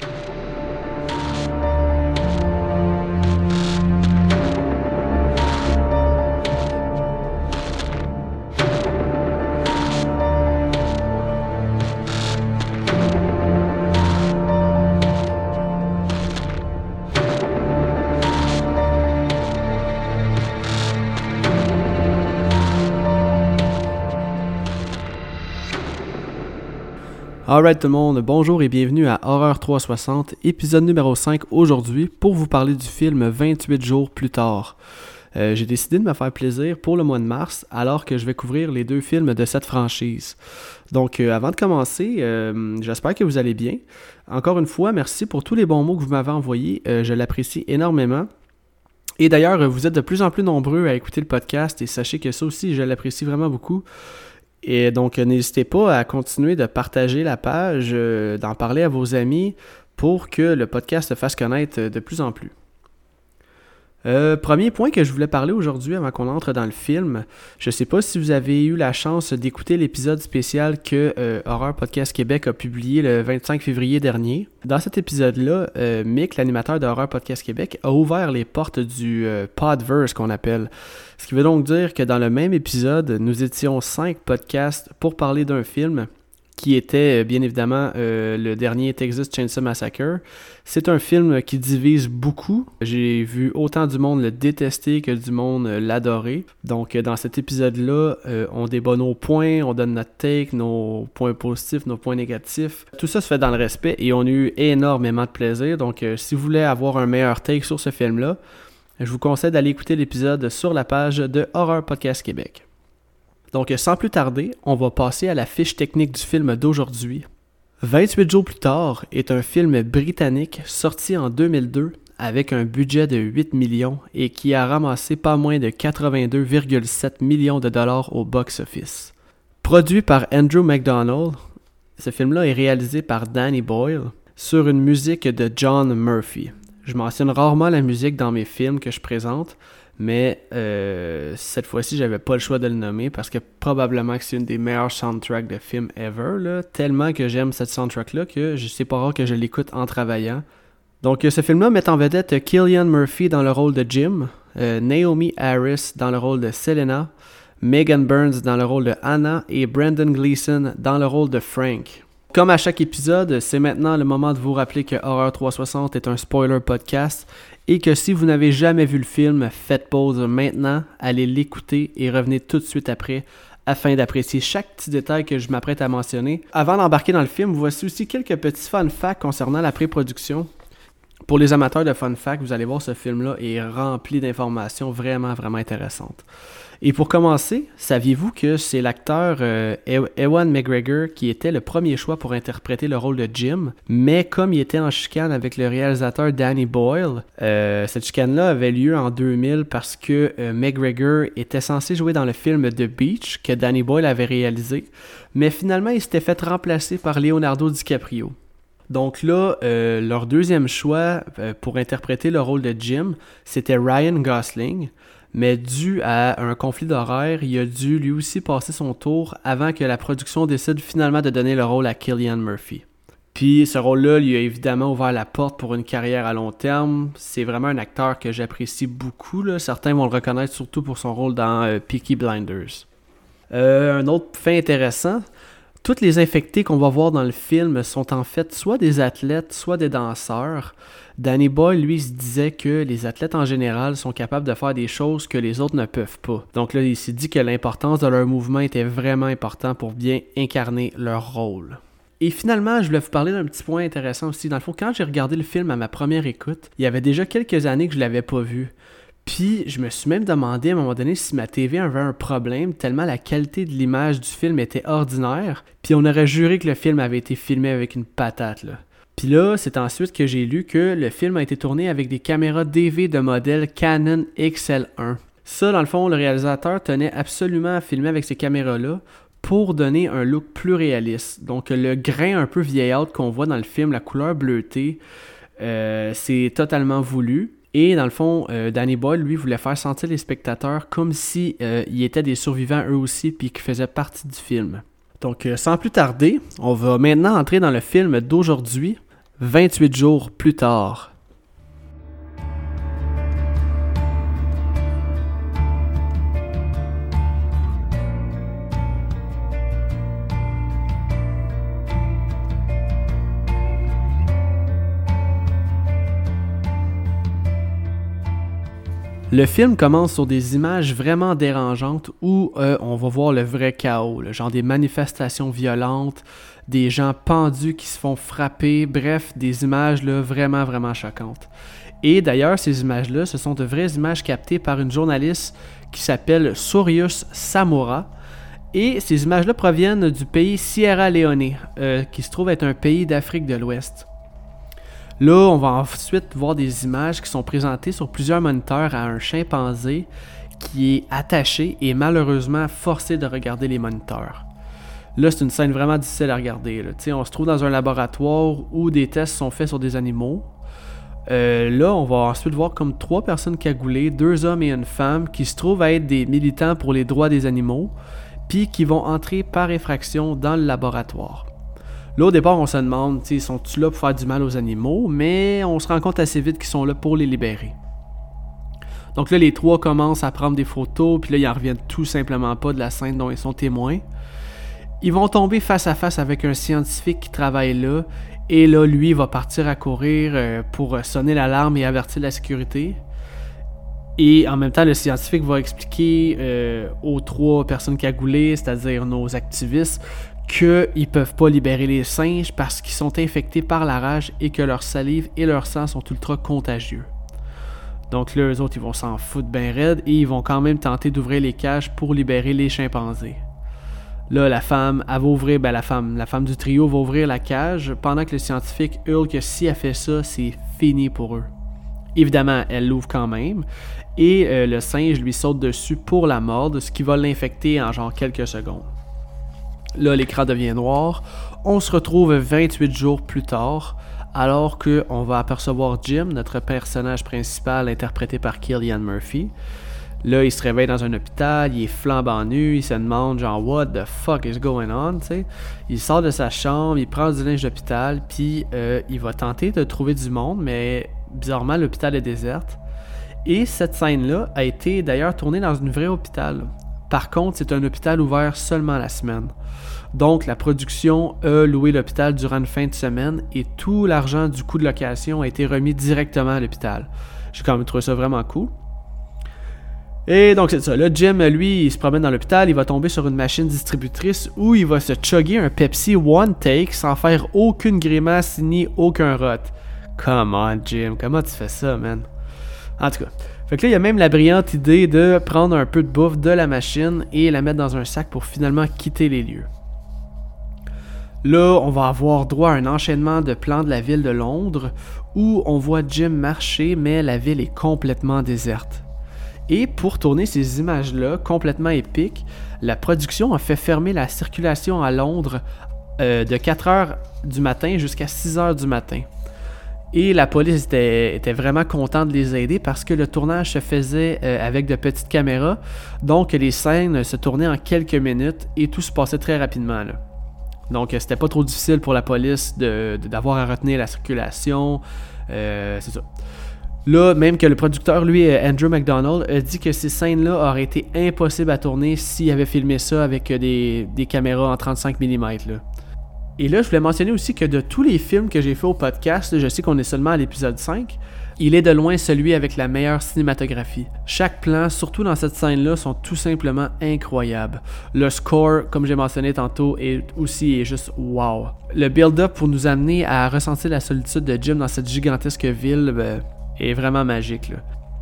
you Alright tout le monde, bonjour et bienvenue à Horreur 360, épisode numéro 5 aujourd'hui pour vous parler du film 28 jours plus tard. Euh, j'ai décidé de me faire plaisir pour le mois de mars alors que je vais couvrir les deux films de cette franchise. Donc euh, avant de commencer, euh, j'espère que vous allez bien. Encore une fois, merci pour tous les bons mots que vous m'avez envoyés, je l'apprécie énormément. Et d'ailleurs, vous êtes de plus en plus nombreux à écouter le podcast et sachez que ça aussi, je l'apprécie vraiment beaucoup. Et donc, n'hésitez pas à continuer de partager la page, euh, d'en parler à vos amis pour que le podcast se fasse connaître de plus en plus. Euh, premier point que je voulais parler aujourd'hui avant qu'on entre dans le film. Je ne sais pas si vous avez eu la chance d'écouter l'épisode spécial que euh, Horror Podcast Québec a publié le 25 février dernier. Dans cet épisode-là, euh, Mick, l'animateur de Horror Podcast Québec, a ouvert les portes du Podverse qu'on appelle. Ce qui veut donc dire que dans le même épisode, nous étions cinq podcasts pour parler d'un film qui était euh, bien évidemment euh, le dernier Texas Chainsaw Massacre. C'est un film qui divise beaucoup. J'ai vu autant du monde le détester que du monde euh, l'adorer. Donc dans cet épisode-là, on débat nos points, on donne notre take, nos points positifs, nos points négatifs. Tout ça se fait dans le respect et on a eu énormément de plaisir. Donc si vous voulez avoir un meilleur take sur ce film-là, je vous conseille d'aller écouter l'épisode sur la page de Horror Podcast Québec. Donc sans plus tarder, on va passer à la fiche technique du film d'aujourd'hui. 28 jours plus tard est un film britannique sorti en 2002 avec un budget de 8 millions et qui a ramassé pas moins de 82,7 millions de dollars au box-office. Produit par Andrew McDonald, ce film-là est réalisé par Danny Boyle sur une musique de John Murphy. Je mentionne rarement la musique dans mes films que je présente, mais euh, cette fois-ci, j'avais pas le choix de le nommer parce que probablement que c'est une des meilleures soundtracks de films ever. Tellement que j'aime cette soundtrack-là que je sais pas rare que je l'écoute en travaillant. Donc ce film-là met en vedette Killian Murphy dans le rôle de Jim, euh, Naomi Harris dans le rôle de Selena, Megan Burns dans le rôle de Anna et Brandon Gleeson dans le rôle de Frank. Comme à chaque épisode, c'est maintenant le moment de vous rappeler que Horror 360 est un spoiler podcast et que si vous n'avez jamais vu le film, faites pause maintenant, allez l'écouter et revenez tout de suite après afin d'apprécier chaque petit détail que je m'apprête à mentionner. Avant d'embarquer dans le film, voici aussi quelques petits fun facts concernant la pré-production. Pour les amateurs de fun facts, vous allez voir ce film-là est rempli d'informations vraiment, vraiment intéressantes. Et pour commencer, saviez-vous que c'est l'acteur euh, Ewan McGregor qui était le premier choix pour interpréter le rôle de Jim, mais comme il était en chicane avec le réalisateur Danny Boyle, euh, cette chicane-là avait lieu en 2000 parce que euh, McGregor était censé jouer dans le film The Beach que Danny Boyle avait réalisé, mais finalement il s'était fait remplacer par Leonardo DiCaprio. Donc là, leur deuxième choix pour interpréter le rôle de Jim, c'était Ryan Gosling mais dû à un conflit d'horaire, il a dû lui aussi passer son tour avant que la production décide finalement de donner le rôle à Killian Murphy. Puis ce rôle-là lui a évidemment ouvert la porte pour une carrière à long terme. C'est vraiment un acteur que j'apprécie beaucoup. Certains vont le reconnaître surtout pour son rôle dans euh, Peaky Blinders. Euh, un autre fait intéressant, toutes les infectés qu'on va voir dans le film sont en fait soit des athlètes, soit des danseurs. Danny Boyle, lui, se disait que les athlètes en général sont capables de faire des choses que les autres ne peuvent pas. Donc là, il s'est dit que l'importance de leur mouvement était vraiment important pour bien incarner leur rôle. Et finalement, je voulais vous parler d'un petit point intéressant aussi. Dans le fond, quand j'ai regardé le film à ma première écoute, il y avait déjà quelques années que je l'avais pas vu. Puis je me suis même demandé à un moment donné si ma TV avait un problème, tellement la qualité de l'image du film était ordinaire. Puis on aurait juré que le film avait été filmé avec une patate. Là. Puis là, c'est ensuite que j'ai lu que le film a été tourné avec des caméras DV de modèle Canon XL1. Ça, dans le fond, le réalisateur tenait absolument à filmer avec ces caméras-là pour donner un look plus réaliste. Donc le grain un peu vieillotte qu'on voit dans le film, la couleur bleutée, euh, c'est totalement voulu. Et dans le fond, euh, Danny Boyle, lui, voulait faire sentir les spectateurs comme si euh, étaient des survivants eux aussi, puis qu'ils faisaient partie du film. Donc, sans plus tarder, on va maintenant entrer dans le film d'aujourd'hui, 28 jours plus tard. Le film commence sur des images vraiment dérangeantes où euh, on va voir le vrai chaos, genre des manifestations violentes, des gens pendus qui se font frapper, bref, des images là, vraiment, vraiment choquantes. Et d'ailleurs, ces images-là, ce sont de vraies images captées par une journaliste qui s'appelle Sorius Samura. Et ces images-là proviennent du pays Sierra Leone, euh, qui se trouve être un pays d'Afrique de l'Ouest. Là, on va ensuite voir des images qui sont présentées sur plusieurs moniteurs à un chimpanzé qui est attaché et malheureusement forcé de regarder les moniteurs. Là, c'est une scène vraiment difficile à regarder. On se trouve dans un laboratoire où des tests sont faits sur des animaux. Euh, là, on va ensuite voir comme trois personnes cagoulées, deux hommes et une femme, qui se trouvent à être des militants pour les droits des animaux, puis qui vont entrer par effraction dans le laboratoire. Là, au départ, on se demande, sont-ils là pour faire du mal aux animaux, mais on se rend compte assez vite qu'ils sont là pour les libérer. Donc là, les trois commencent à prendre des photos, puis là, ils en reviennent tout simplement pas de la scène dont ils sont témoins. Ils vont tomber face à face avec un scientifique qui travaille là, et là, lui, va partir à courir euh, pour sonner l'alarme et avertir la sécurité. Et en même temps, le scientifique va expliquer euh, aux trois personnes cagoulées, c'est-à-dire nos activistes, qu'ils ne peuvent pas libérer les singes parce qu'ils sont infectés par la rage et que leur salive et leur sang sont ultra contagieux. Donc là, eux autres, ils vont s'en foutre bien raide et ils vont quand même tenter d'ouvrir les cages pour libérer les chimpanzés. Là, la femme, elle va ouvrir, ben la femme, la femme du trio va ouvrir la cage pendant que le scientifique hurle que si elle fait ça, c'est fini pour eux. Évidemment, elle l'ouvre quand même et euh, le singe lui saute dessus pour la mordre, ce qui va l'infecter en genre quelques secondes. Là, l'écran devient noir. On se retrouve 28 jours plus tard, alors qu'on va apercevoir Jim, notre personnage principal interprété par Killian Murphy. Là, il se réveille dans un hôpital, il est flambant nu, il se demande genre what the fuck is going on, tu Il sort de sa chambre, il prend du linge d'hôpital, puis euh, il va tenter de trouver du monde, mais bizarrement l'hôpital est déserte. Et cette scène-là a été d'ailleurs tournée dans une vraie hôpital. Par contre, c'est un hôpital ouvert seulement la semaine. Donc, la production a loué l'hôpital durant une fin de semaine et tout l'argent du coût de location a été remis directement à l'hôpital. J'ai quand même trouvé ça vraiment cool. Et donc, c'est ça. Là, Jim, lui, il se promène dans l'hôpital, il va tomber sur une machine distributrice où il va se chugger un Pepsi One Take sans faire aucune grimace ni aucun rot. Come on, Jim, comment tu fais ça, man? En tout cas. Fait que là, il y a même la brillante idée de prendre un peu de bouffe de la machine et la mettre dans un sac pour finalement quitter les lieux. Là, on va avoir droit à un enchaînement de plans de la ville de Londres où on voit Jim marcher, mais la ville est complètement déserte. Et pour tourner ces images-là, complètement épiques, la production a fait fermer la circulation à Londres euh, de 4h du matin jusqu'à 6h du matin. Et la police était, vraiment contente de les aider parce que le tournage se faisait euh, avec de petites caméras. Donc les scènes se tournaient en quelques minutes et tout se passait très rapidement. Donc c'était pas trop difficile pour la police d'avoir à retenir la circulation. Euh, c'est ça. Là, même que le producteur, lui, euh, Andrew McDonald, a dit que ces scènes-là auraient été impossibles à tourner s'il avait filmé ça avec des, caméras en 35 mm. Et là, je voulais mentionner aussi que de tous les films que j'ai fait au podcast, je sais qu'on est seulement à l'épisode 5, il est de loin celui avec la meilleure cinématographie. Chaque plan, surtout dans cette scène-là, sont tout simplement incroyables. Le score, comme j'ai mentionné tantôt, est aussi juste wow. Le build-up pour nous amener à ressentir la solitude de Jim dans cette gigantesque ville ben, est vraiment magique.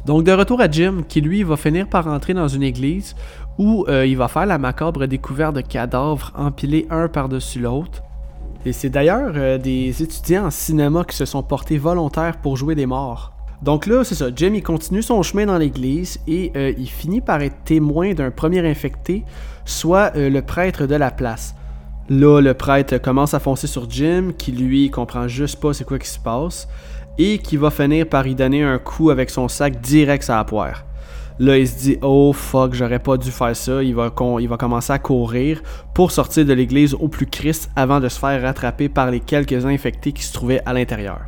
Donc de retour à Jim, qui lui va finir par entrer dans une église où euh, il va faire la macabre découverte de cadavres empilés un par-dessus l'autre. C'est d'ailleurs euh, des étudiants en cinéma qui se sont portés volontaires pour jouer des morts. Donc là, c'est ça, Jim il continue son chemin dans l'église et euh, il finit par être témoin d'un premier infecté, soit euh, le prêtre de la place. Là, le prêtre commence à foncer sur Jim, qui lui comprend juste pas c'est quoi qui se passe, et qui va finir par y donner un coup avec son sac direct à la poire. Là, il se dit Oh fuck, j'aurais pas dû faire ça. Il va, commencer à courir pour sortir de l'église au plus Christ avant de se faire rattraper par les quelques infectés qui se trouvaient à l'intérieur.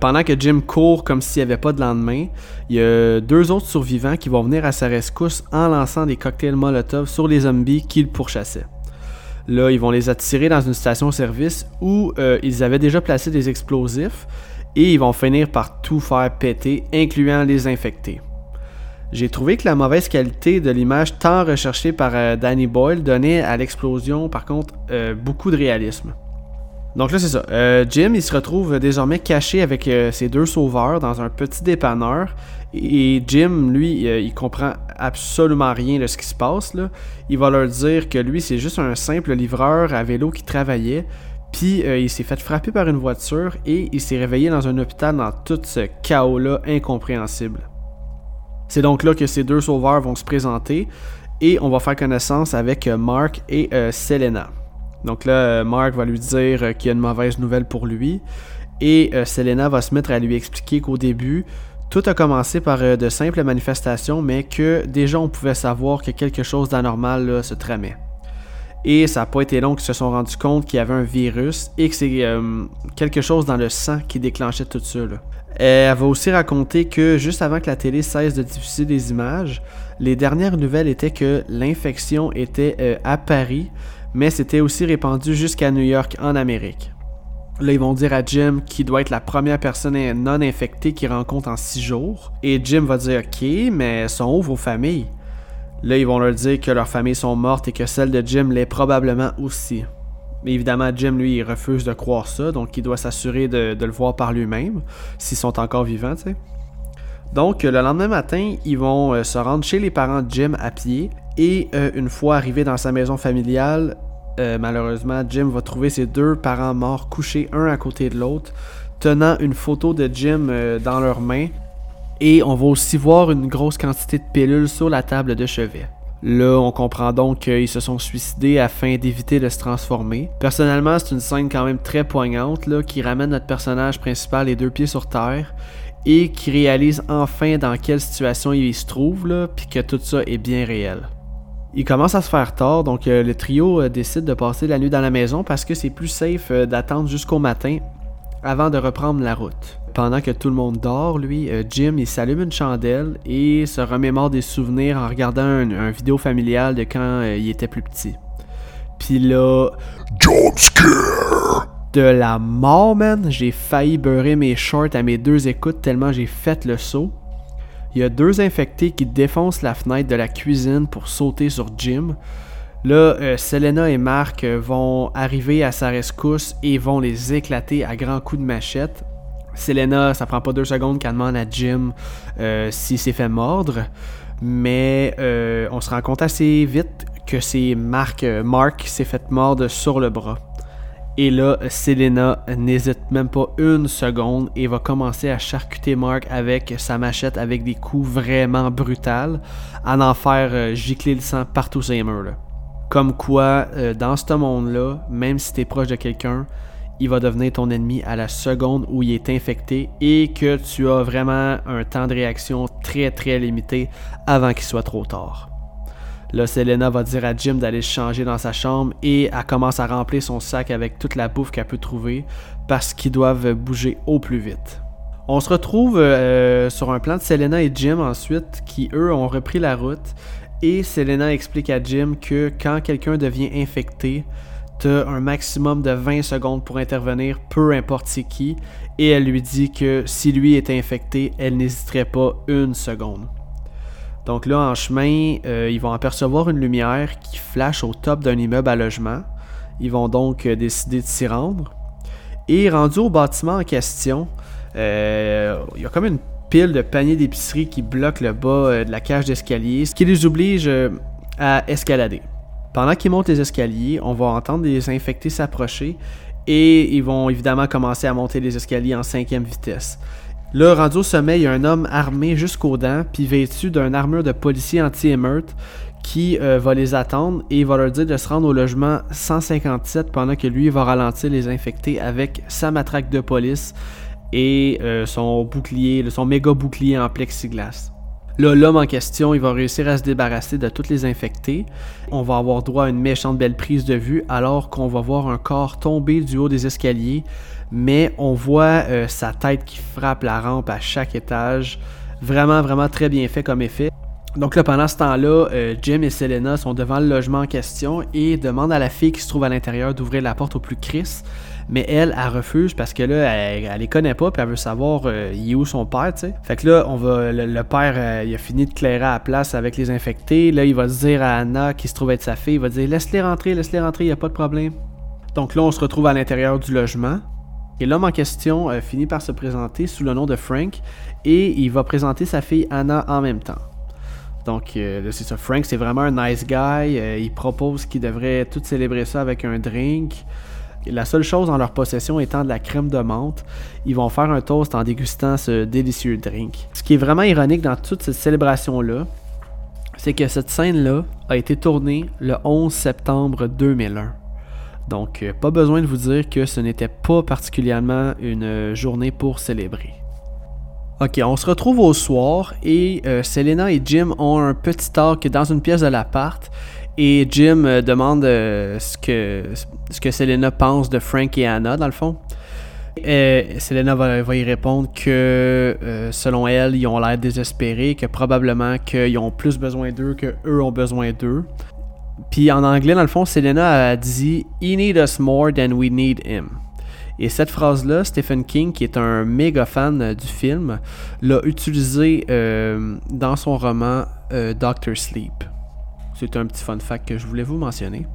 Pendant que Jim court comme s'il n'y avait pas de lendemain, il y a deux autres survivants qui vont venir à sa rescousse en lançant des cocktails Molotov sur les zombies qu'ils pourchassaient. Là, ils vont les attirer dans une station-service où euh, ils avaient déjà placé des explosifs et ils vont finir par tout faire péter, incluant les infectés. J'ai trouvé que la mauvaise qualité de l'image tant recherchée par euh, Danny Boyle donnait à l'explosion, par contre, euh, beaucoup de réalisme. Donc là, c'est ça. Euh, Jim, il se retrouve désormais caché avec ses deux sauveurs dans un petit dépanneur. Et Jim, lui, il comprend absolument rien de ce qui se passe. Là. Il va leur dire que lui, c'est juste un simple livreur à vélo qui travaillait. Puis il s'est fait frapper par une voiture et il s'est réveillé dans un hôpital dans tout ce chaos-là incompréhensible. C'est donc là que ces deux sauveurs vont se présenter et on va faire connaissance avec Mark et Selena. Donc là, euh, Mark va lui dire euh, qu'il y a une mauvaise nouvelle pour lui. Et euh, Selena va se mettre à lui expliquer qu'au début, tout a commencé par de simples manifestations, mais que déjà on pouvait savoir que quelque chose d'anormal se tramait. Et ça n'a pas été long qu'ils se sont rendus compte qu'il y avait un virus et que c'est quelque chose dans le sang qui déclenchait tout ça. Elle va aussi raconter que juste avant que la télé cesse de diffuser des images, les dernières nouvelles étaient que l'infection était à Paris, mais c'était aussi répandu jusqu'à New York en Amérique. Là, ils vont dire à Jim qu'il doit être la première personne non infectée qu'ils rencontrent en six jours. Et Jim va dire Ok, mais sont où vos familles Là, ils vont leur dire que leurs familles sont mortes et que celle de Jim l'est probablement aussi. Mais évidemment, Jim, lui, refuse de croire ça, donc il doit s'assurer de, le voir par lui-même, s'ils sont encore vivants, tu sais. Donc, le lendemain matin, ils vont euh, se rendre chez les parents de Jim à pied et euh, une fois arrivé dans sa maison familiale, euh, malheureusement, Jim va trouver ses deux parents morts couchés un à côté de l'autre, tenant une photo de Jim dans leurs mains. Et on va aussi voir une grosse quantité de pilules sur la table de chevet. Là, on comprend donc qu'ils se sont suicidés afin d'éviter de se transformer. Personnellement, c'est une scène quand même très poignante là, qui ramène notre personnage principal les deux pieds sur terre et qui réalise enfin dans quelle situation il se trouve, puis que tout ça est bien réel. Il commence à se faire tard, donc euh, le trio euh, décide de passer la nuit dans la maison parce que c'est plus safe euh, d'attendre jusqu'au matin avant de reprendre la route. Pendant que tout le monde dort, lui, Jim, il s'allume une chandelle et se remémore des souvenirs en regardant un, vidéo familial de quand il était plus petit. Puis là... De la mort, man! J'ai failli beurrer mes shorts à mes deux écoutes tellement j'ai fait le saut. Il y a deux infectés qui défoncent la fenêtre de la cuisine pour sauter sur Jim. Là, euh, Selena et Mark euh, vont arriver à sa rescousse et vont les éclater à grands coups de machette. Selena, ça prend pas deux secondes qu'elle demande à Jim euh, s'il s'est fait mordre, mais on se rend compte assez vite que c'est Mark, Mark qui s'est fait mordre sur le bras. Et là, Selena n'hésite même pas une seconde et va commencer à charcuter Mark avec sa machette avec des coups vraiment brutals, à en faire euh, gicler le sang partout sur. Comme quoi, euh, dans ce monde-là, même si tu es proche de quelqu'un, il va devenir ton ennemi à la seconde où il est infecté et que tu as vraiment un temps de réaction très très limité avant qu'il soit trop tard. Là, Selena va dire à Jim d'aller changer dans sa chambre et elle commence à remplir son sac avec toute la bouffe qu'elle peut trouver parce qu'ils doivent bouger au plus vite. On se retrouve euh, sur un plan de Selena et Jim ensuite qui, eux, ont repris la route et Selena explique à Jim que quand quelqu'un devient infecté, un maximum de 20 secondes pour intervenir, peu importe c'est qui, et elle lui dit que si lui est infecté, elle n'hésiterait pas une seconde. Donc là, en chemin, euh, ils vont apercevoir une lumière qui flash au top d'un immeuble à logement. Ils vont donc euh, décider de s'y rendre. Et rendu au bâtiment en question, euh, il y a comme une pile de paniers d'épicerie qui bloquent le bas de la cage d'escalier, ce qui les oblige à escalader. Pendant qu'ils montent les escaliers, on va entendre des infectés s'approcher et ils vont évidemment commencer à monter les escaliers en cinquième vitesse. Là, rendu au sommet, il y a un homme armé jusqu'aux dents, puis vêtu d'une armure de policier anti-émeute qui euh, va les attendre et va leur dire de se rendre au logement 157 pendant que lui va ralentir les infectés avec sa matraque de police et euh, son bouclier, son méga bouclier en plexiglas. Là, l'homme en question, il va réussir à se débarrasser de toutes les infectés. On va avoir droit à une méchante belle prise de vue alors qu'on va voir un corps tomber du haut des escaliers, mais on voit euh, sa tête qui frappe la rampe à chaque étage. Vraiment, vraiment très bien fait comme effet. Donc là, pendant ce temps-là, euh, Jim et Selena sont devant le logement en question et demandent à la fille qui se trouve à l'intérieur d'ouvrir la porte au plus Chris. Mais elle, elle refuse parce que là, elle, les connaît pas, puis elle veut savoir euh, il est où son père, tu sais. Fait que là, on va, le, père, euh, il a fini de clairer à la place avec les infectés. Là, il va dire à Anna, qui se trouve être sa fille, il va dire laisse-les rentrer, laisse-les rentrer, il a pas de problème. Donc là, on se retrouve à l'intérieur du logement. Et l'homme en question finit par se présenter sous le nom de Frank et il va présenter sa fille Anna en même temps. Donc, euh, c'est ça. Frank, c'est vraiment un nice guy. Euh, il propose qu'ils devraient tout célébrer ça avec un drink. La seule chose en leur possession étant de la crème de menthe, ils vont faire un toast en dégustant ce délicieux drink. Ce qui est vraiment ironique dans toute cette célébration-là, c'est que cette scène-là a été tournée le 11 septembre 2001. Donc, euh, pas besoin de vous dire que ce n'était pas particulièrement une journée pour célébrer. Ok, on se retrouve au soir et euh, Selena et Jim ont un petit talk dans une pièce de l'appart. Et Jim euh, demande euh, ce, que, ce que Selena pense de Frank et Anna, dans le fond. Selena va, y répondre que selon elle, ils ont l'air désespérés, que probablement qu'ils ont plus besoin d'eux que eux ont besoin d'eux. Puis en anglais, dans le fond, Selena a dit He need us more than we need him. Et cette phrase-là, Stephen King, qui est un méga fan euh, du film, l'a utilisée euh, dans son roman euh, Doctor Sleep. C'est un petit fun fact que je voulais vous mentionner.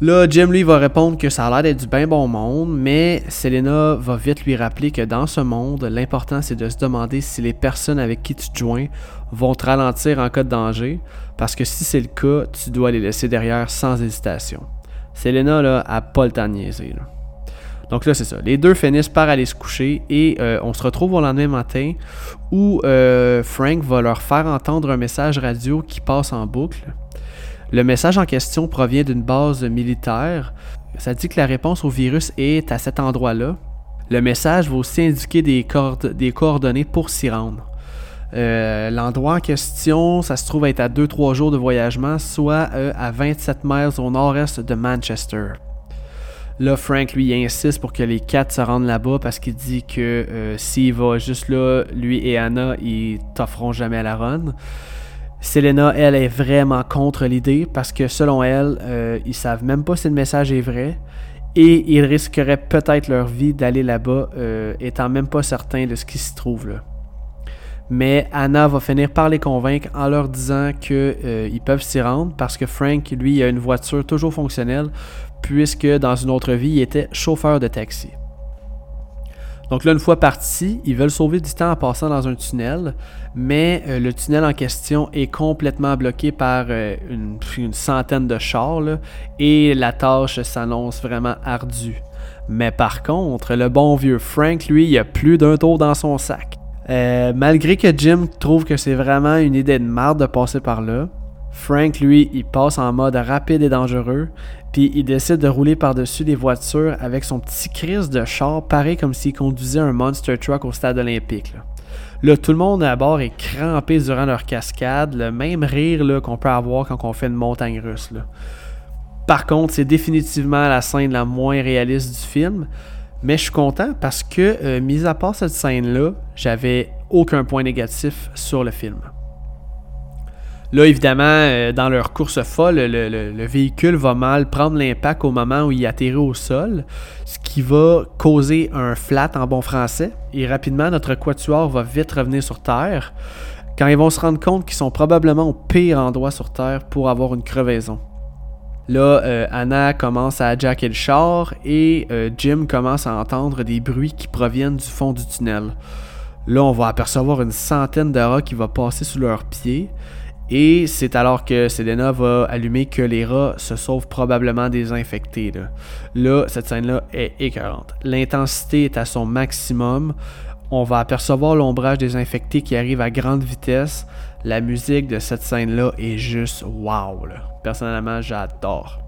Là, Jim lui va répondre que ça a l'air d'être du bien bon monde, mais Selena va vite lui rappeler que dans ce monde, l'important c'est de se demander si les personnes avec qui tu te joins vont te ralentir en cas de danger, parce que si c'est le cas, tu dois les laisser derrière sans hésitation. Selena, là, a pas le temps de niaiser. Là. Donc là, c'est ça. Les deux finissent par aller se coucher et euh, on se retrouve au lendemain matin où euh, Frank va leur faire entendre un message radio qui passe en boucle. Le message en question provient d'une base militaire. Ça dit que la réponse au virus est à cet endroit-là. Le message va aussi indiquer des, coordonnées pour s'y rendre. Euh, l'endroit en question, ça se trouve être à 2-3 jours de voyagement, soit à 27 miles au nord-est de Manchester. Là, Frank, lui, insiste pour que les quatre se rendent là-bas parce qu'il dit que euh, s'il va juste là, lui et Anna, ils t'offront jamais à la run. Selena, elle, est vraiment contre l'idée parce que selon elle, euh, ils savent même pas si le message est vrai et ils risqueraient peut-être leur vie d'aller là-bas euh, étant même pas certains de ce qui se trouve là. Mais Anna va finir par les convaincre en leur disant qu'ils peuvent s'y rendre parce que Frank, lui, a une voiture toujours fonctionnelle puisque dans une autre vie, il était chauffeur de taxi. Donc là, une fois parti, ils veulent sauver du temps en passant dans un tunnel, mais euh, le tunnel en question est complètement bloqué par euh, une, centaine de chars et la tâche s'annonce vraiment ardue. Mais par contre, le bon vieux Frank, lui, il a plus d'un tour dans son sac. Euh, malgré que Jim trouve que c'est vraiment une idée de merde de passer par là, Frank, lui, il passe en mode rapide et dangereux, puis il décide de rouler par-dessus les voitures avec son petit crise de char, pareil comme s'il conduisait un monster truck au stade olympique. Là. tout le monde à bord est crampé durant leur cascade, le même rire qu'on peut avoir quand on fait une montagne russe. Par contre, c'est définitivement la scène la moins réaliste du film, mais je suis content parce que, euh, mis à part cette scène-là, j'avais aucun point négatif sur le film. Là, évidemment, euh, dans leur course folle, le, véhicule va mal prendre l'impact au moment où il atterrit au sol, ce qui va causer un flat en bon français. Et rapidement, notre quatuor va vite revenir sur Terre, quand ils vont se rendre compte qu'ils sont probablement au pire endroit sur Terre pour avoir une crevaison. Là, euh, Anna commence à jacker le char et euh, Jim commence à entendre des bruits qui proviennent du fond du tunnel. Là, on va apercevoir une centaine de rats qui vont passer sous leurs pieds. Et c'est alors que Selena va allumer que les rats se sauvent probablement désinfectés. Là, là cette scène-là est écœurante. L'intensité est à son maximum. On va apercevoir l'ombrage des infectés qui arrive à grande vitesse. La musique de cette scène-là est juste wow. Personnellement, j'adore.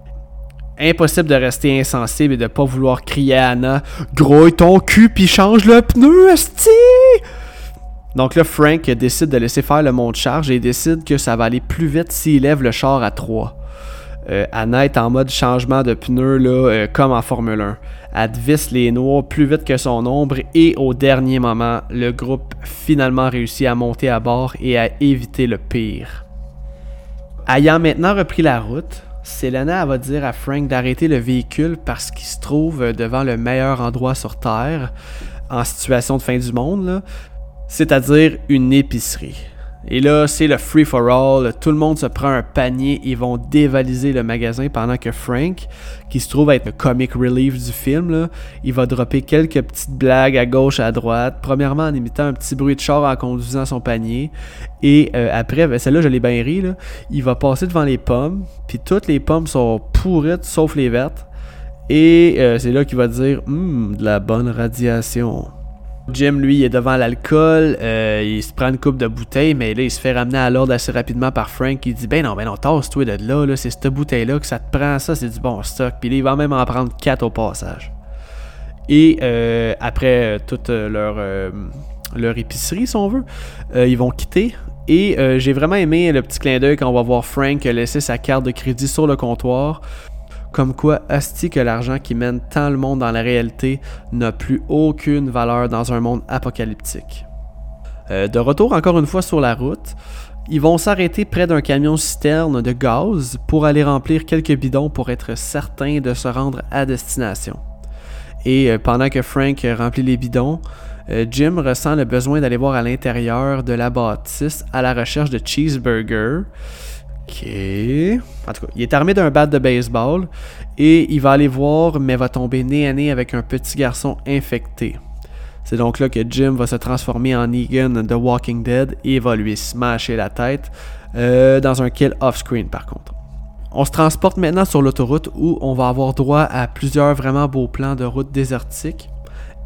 Impossible de rester insensible et de pas vouloir crier à Anna Grouille ton cul puis change le pneu, esti! Donc là, Frank décide de laisser faire le monte charge et décide que ça va aller plus vite s'il lève le char à 3. Euh, Anna est en mode changement de pneus là, euh, comme en Formule 1. Elle visse les noix plus vite que son ombre et au dernier moment, le groupe finalement réussit à monter à bord et à éviter le pire. Ayant maintenant repris la route, Selena va dire à Frank d'arrêter le véhicule parce qu'il se trouve devant le meilleur endroit sur Terre en situation de fin du monde, c'est-à-dire une épicerie. Et là, c'est le free for all. Tout le monde se prend un panier. Ils vont dévaliser le magasin pendant que Frank, qui se trouve être le comic relief du film, il va dropper quelques petites blagues à gauche, à droite. Premièrement, en imitant un petit bruit de char en conduisant son panier. Et euh, après, ben, celle-là, je l'ai bien ri. Il va passer devant les pommes. Puis toutes les pommes sont pourrites, sauf les vertes. Et euh, c'est là qu'il va dire Hum, de la bonne radiation. Jim, lui, est devant l'alcool, euh, il se prend une coupe de bouteille, mais là, il se fait ramener à l'ordre assez rapidement par Frank. Il dit Ben non, ben non, tasse-toi de là, là c'est cette bouteille-là que ça te prend, ça, c'est du bon stock. Puis là, il va même en prendre quatre au passage. Et euh, après euh, toute leur, leur épicerie, si on veut, ils vont quitter. Et j'ai vraiment aimé le petit clin d'œil quand on va voir Frank laisser sa carte de crédit sur le comptoir. Comme quoi, hostie que l'argent qui mène tant le monde dans la réalité n'a plus aucune valeur dans un monde apocalyptique. Euh, de retour encore une fois sur la route, ils vont s'arrêter près d'un camion citerne de gaz pour aller remplir quelques bidons pour être certain de se rendre à destination. Et euh, pendant que Frank remplit les bidons, euh, Jim ressent le besoin d'aller voir à l'intérieur de la bâtisse à la recherche de cheeseburger Ok. En tout cas, il est armé d'un bat de baseball et il va aller voir, mais va tomber nez à nez avec un petit garçon infecté. C'est donc là que Jim va se transformer en Negan de Walking Dead et va lui smasher la tête euh, dans un kill off-screen par contre. On se transporte maintenant sur l'autoroute où on va avoir droit à plusieurs vraiment beaux plans de route désertique.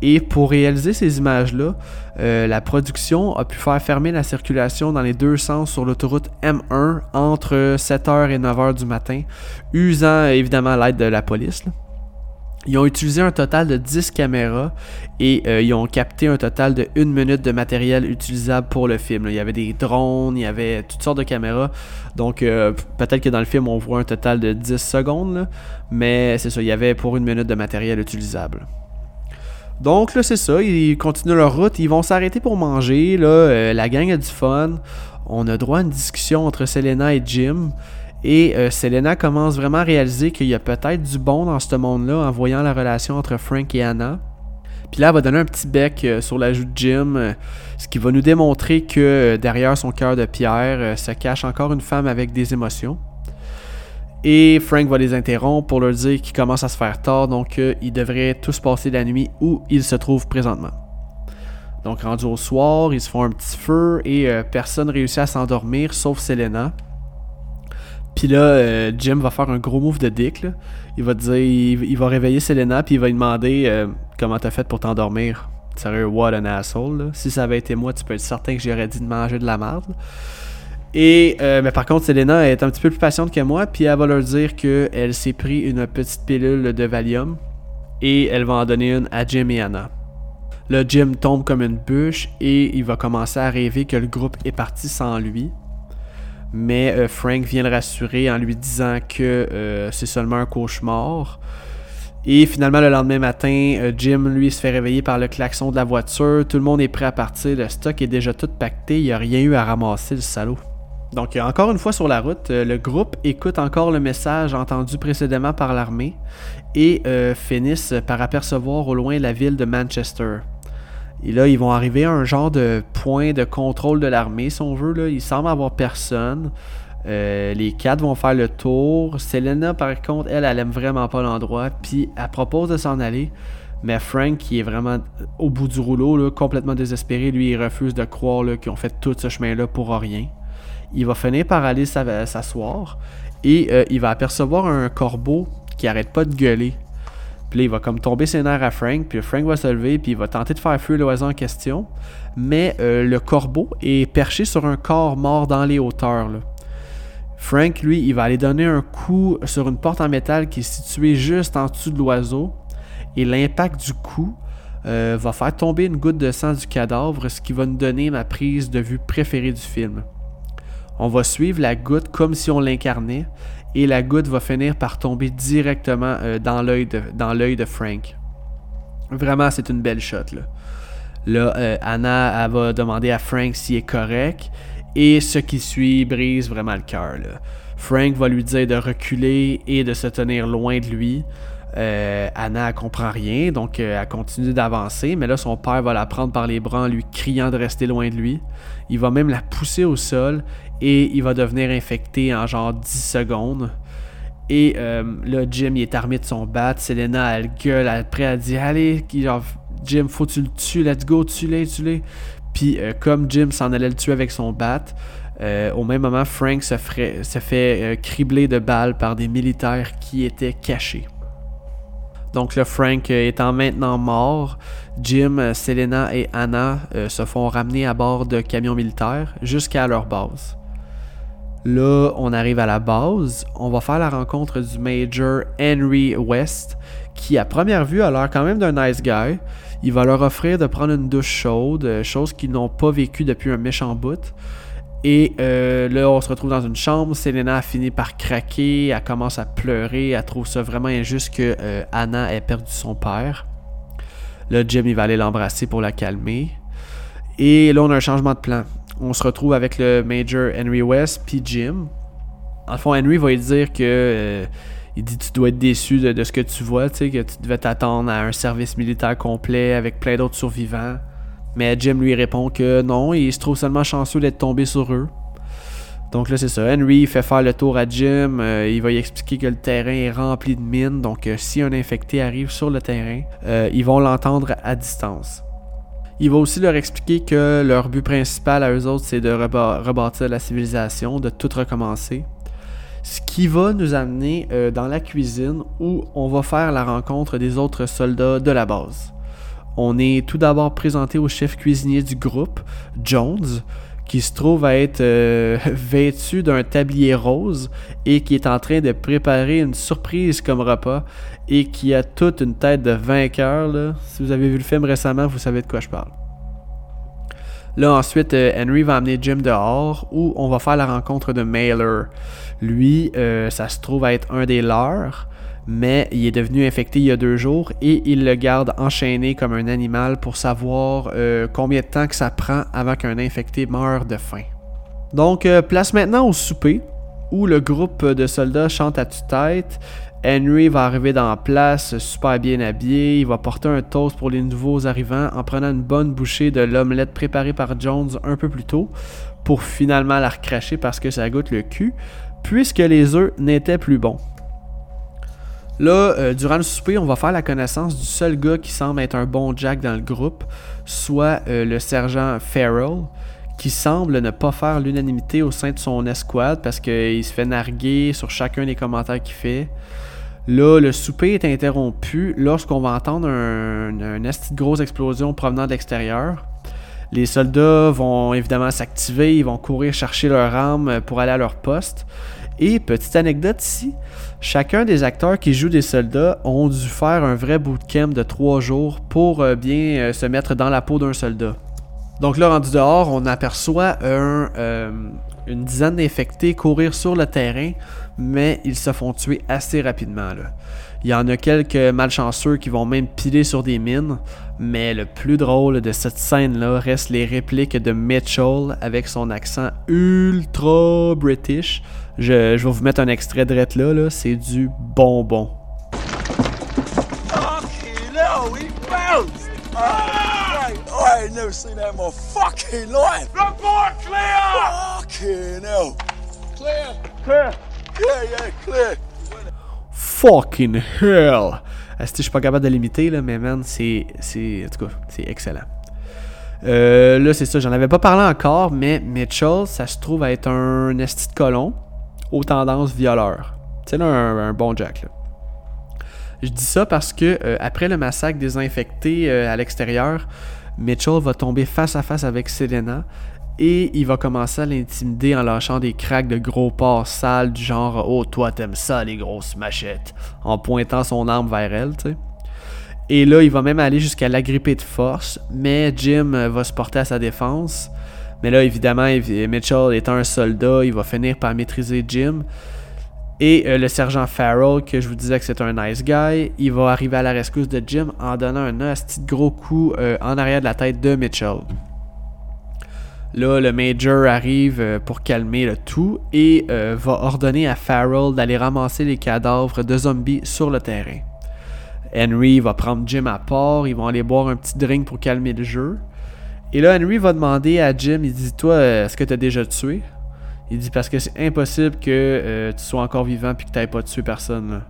Et pour réaliser ces images-là, euh, la production a pu faire fermer la circulation dans les deux sens sur l'autoroute M1 entre 7h et 9h du matin, usant évidemment l'aide de la police. Ils ont utilisé un total de 10 caméras et euh, ils ont capté un total de 1 minute de matériel utilisable pour le film. Il y avait des drones, il y avait toutes sortes de caméras. Donc euh, peut-être que dans le film on voit un total de 10 secondes, mais c'est ça, il y avait pour une minute de matériel utilisable. Donc là, c'est ça, ils continuent leur route, ils vont s'arrêter pour manger, là, euh, la gang a du fun. On a droit à une discussion entre Selena et Jim. Et euh, Selena commence vraiment à réaliser qu'il y a peut-être du bon dans ce monde-là en voyant la relation entre Frank et Anna. Puis là, elle va donner un petit bec euh, sur la joue de Jim, ce qui va nous démontrer que derrière son cœur de pierre se cache encore une femme avec des émotions. Et Frank va les interrompre pour leur dire qu'il commence à se faire tard, donc euh, ils devraient tous passer la nuit où ils se trouvent présentement. Donc rendu au soir, ils se font un petit feu et euh, personne réussit à s'endormir sauf Selena. Puis là, euh, Jim va faire un gros move de dick. Il va dire, il, va réveiller Selena puis il va lui demander comment t'as fait pour t'endormir. Sérieux, what an asshole. Si ça avait été moi, tu peux être certain que j'aurais dit de manger de la merde. Et euh, mais par contre, Selena est un petit peu plus patiente que moi, puis elle va leur dire qu'elle s'est pris une petite pilule de Valium et elle va en donner une à Jim et Anna. Le Jim tombe comme une bûche et il va commencer à rêver que le groupe est parti sans lui. Mais euh, Frank vient le rassurer en lui disant que euh, c'est seulement un cauchemar. Et finalement, le lendemain matin, Jim, lui, se fait réveiller par le klaxon de la voiture. Tout le monde est prêt à partir. Le stock est déjà tout pacté. Il n'y a rien eu à ramasser, le salaud. Donc, encore une fois sur la route, euh, le groupe écoute encore le message entendu précédemment par l'armée et euh, finissent par apercevoir au loin la ville de Manchester. Et là, ils vont arriver à un genre de point de contrôle de l'armée, si on veut. Là. Il semble avoir personne. Euh, les quatre vont faire le tour. Selena, par contre, elle, elle aime vraiment pas l'endroit. Puis, elle propose de s'en aller. Mais Frank, qui est vraiment au bout du rouleau, complètement désespéré, lui, il refuse de croire qu'ils ont fait tout ce chemin-là pour rien il va finir par aller s'asseoir et euh, il va apercevoir un corbeau qui arrête pas de gueuler. Puis là, il va comme tomber ses nerfs à Frank, puis Frank va se lever, puis il va tenter de faire fuir l'oiseau en question. Mais euh, le corbeau est perché sur un corps mort dans les hauteurs. Frank, lui, il va aller donner un coup sur une porte en métal qui est située juste en dessous de l'oiseau. Et l'impact du coup euh, va faire tomber une goutte de sang du cadavre, ce qui va nous donner ma prise de vue préférée du film. On va suivre la goutte comme si on l'incarnait, et la goutte va finir par tomber directement euh, dans l'œil de, Frank. Vraiment, c'est une belle shot. Là, là euh, Anna va demander à Frank s'il est correct, et ce qui suit brise vraiment le cœur. Frank va lui dire de reculer et de se tenir loin de lui. Euh, Anna, elle comprend rien, donc euh, elle continue d'avancer, mais là, son père va la prendre par les bras en lui criant de rester loin de lui. Il va même la pousser au sol et il va devenir infecté en genre 10 secondes. Et euh, là, Jim, il est armé de son bat. Selena, elle gueule après, elle dit Allez, Jim, faut que tu le tues, let's go, tue-le, tue-le. Puis, comme Jim s'en allait le tuer avec son bat, au même moment, Frank se fait cribler de balles par des militaires qui étaient cachés. Donc le Frank euh, étant maintenant mort, Jim, euh, Selena et Anna euh, se font ramener à bord de camions militaires jusqu'à leur base. Là, on arrive à la base. On va faire la rencontre du Major Henry West, qui à première vue a l'air quand même d'un nice guy. Il va leur offrir de prendre une douche chaude, chose qu'ils n'ont pas vécu depuis un méchant bout. Et euh, là, on se retrouve dans une chambre. Selena a fini par craquer. Elle commence à pleurer. Elle trouve ça vraiment injuste que euh, Anna ait perdu son père. Là, Jim, il va aller l'embrasser pour la calmer. Et là, on a un changement de plan. On se retrouve avec le Major Henry West puis Jim. En fond, Henry va lui dire que. Euh, il dit tu dois être déçu de, de ce que tu vois, tu sais, que tu devais t'attendre à un service militaire complet avec plein d'autres survivants. Mais Jim lui répond que non, il se trouve seulement chanceux d'être tombé sur eux. Donc là, c'est ça. Henry fait faire le tour à Jim. Euh, il va lui expliquer que le terrain est rempli de mines. Donc, euh, si un infecté arrive sur le terrain, euh, ils vont l'entendre à distance. Il va aussi leur expliquer que leur but principal à eux autres, c'est de rebâtir la civilisation, de tout recommencer. Ce qui va nous amener dans la cuisine où on va faire la rencontre des autres soldats de la base. On est tout d'abord présenté au chef cuisinier du groupe, Jones, qui se trouve à être euh, vêtu d'un tablier rose et qui est en train de préparer une surprise comme repas et qui a toute une tête de vainqueur. Si vous avez vu le film récemment, vous savez de quoi je parle. Là, ensuite, euh, Henry va amener Jim dehors où on va faire la rencontre de Mailer. Lui, euh, ça se trouve à être un des leurs mais il est devenu infecté il y a deux jours et il le garde enchaîné comme un animal pour savoir euh, combien de temps que ça prend avant qu'un infecté meure de faim. Donc, euh, place maintenant au souper où le groupe de soldats chante à tue-tête. Henry va arriver dans la place super bien habillé. Il va porter un toast pour les nouveaux arrivants en prenant une bonne bouchée de l'omelette préparée par Jones un peu plus tôt pour finalement la recracher parce que ça goûte le cul, puisque les œufs n'étaient plus bons. Là, euh, durant le souper, on va faire la connaissance du seul gars qui semble être un bon Jack dans le groupe, soit euh, le sergent Farrell, qui semble ne pas faire l'unanimité au sein de son escouade parce qu'il se fait narguer sur chacun des commentaires qu'il fait. Là, le souper est interrompu lorsqu'on va entendre une un grosse explosion provenant de l'extérieur. Les soldats vont évidemment s'activer, ils vont courir chercher leurs armes pour aller à leur poste. Et petite anecdote ici, chacun des acteurs qui jouent des soldats ont dû faire un vrai bootcamp de trois jours pour euh, bien euh, se mettre dans la peau d'un soldat. Donc là, rendu dehors, on aperçoit euh, une dizaine d'infectés courir sur le terrain, mais ils se font tuer assez rapidement. Il y en a quelques malchanceux qui vont même piler sur des mines, mais le plus drôle de cette scène-là reste les répliques de Mitchell avec son accent ultra british. Je, vais vous mettre un extrait de là, là. c'est du bonbon. Fucking hell! je suis pas capable de l'imiter, là, mais man, c'est. En tout cas, c'est excellent. Euh, là, c'est ça, j'en avais pas parlé encore, mais Mitchell, ça se trouve à être un esti de colon aux tendances violeurs. C'est un, un, bon Jack. Là. Je dis ça parce que euh, après le massacre des infectés euh, à l'extérieur, Mitchell va tomber face à face avec Selena et il va commencer à l'intimider en lâchant des craques de gros porcs sales du genre Oh, toi t'aimes ça, les grosses machettes, en pointant son arme vers elle. Et là, il va même aller jusqu'à l'agripper de force, mais Jim va se porter à sa défense. Mais là, évidemment, Mitchell étant un soldat, il va finir par maîtriser Jim. Et euh, le sergent Farrell, que je vous disais que c'est un nice guy, il va arriver à la rescousse de Jim en donnant un petit gros coup euh, en arrière de la tête de Mitchell. Là, le Major arrive euh, pour calmer le tout et va ordonner à Farrell d'aller ramasser les cadavres de zombies sur le terrain. Henry va prendre Jim à part, ils vont aller boire un petit drink pour calmer le jeu. Et là, Henry va demander à Jim, il dit Toi, est-ce que tu as déjà tué? Il dit parce que c'est impossible que euh, tu sois encore vivant puis que tu n'aies pas tué personne.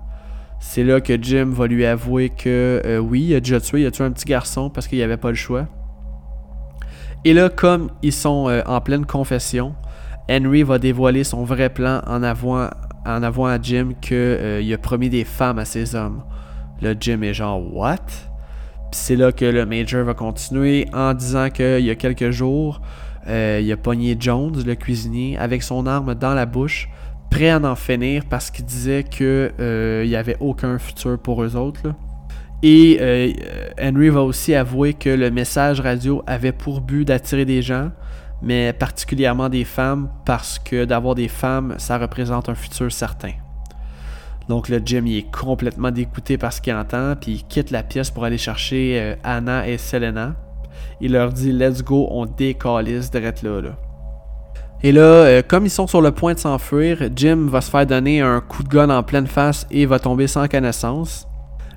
C'est là que Jim va lui avouer que euh, oui, il a déjà tué, il a tué un petit garçon parce qu'il n'y avait pas le choix. Et là, comme ils sont euh, en pleine confession, Henry va dévoiler son vrai plan en avouant, en avouant à Jim qu'il a promis des femmes à ses hommes. Là, Jim est genre What? C'est là que le Major va continuer en disant qu'il y a quelques jours, euh, il a pogné Jones, le cuisinier, avec son arme dans la bouche, prêt à en finir parce qu'il disait qu'il euh, n'y avait aucun futur pour eux autres. Et euh, Henry va aussi avouer que le message radio avait pour but d'attirer des gens, mais particulièrement des femmes, parce que d'avoir des femmes, ça représente un futur certain. Donc le Jim est complètement dégoûté par ce qu'il entend, puis il quitte la pièce pour aller chercher Anna et Selena il leur dit Let's go, on décalisse direct là. là. Et là, euh, comme ils sont sur le point de s'enfuir, Jim va se faire donner un coup de gun en pleine face et va tomber sans connaissance.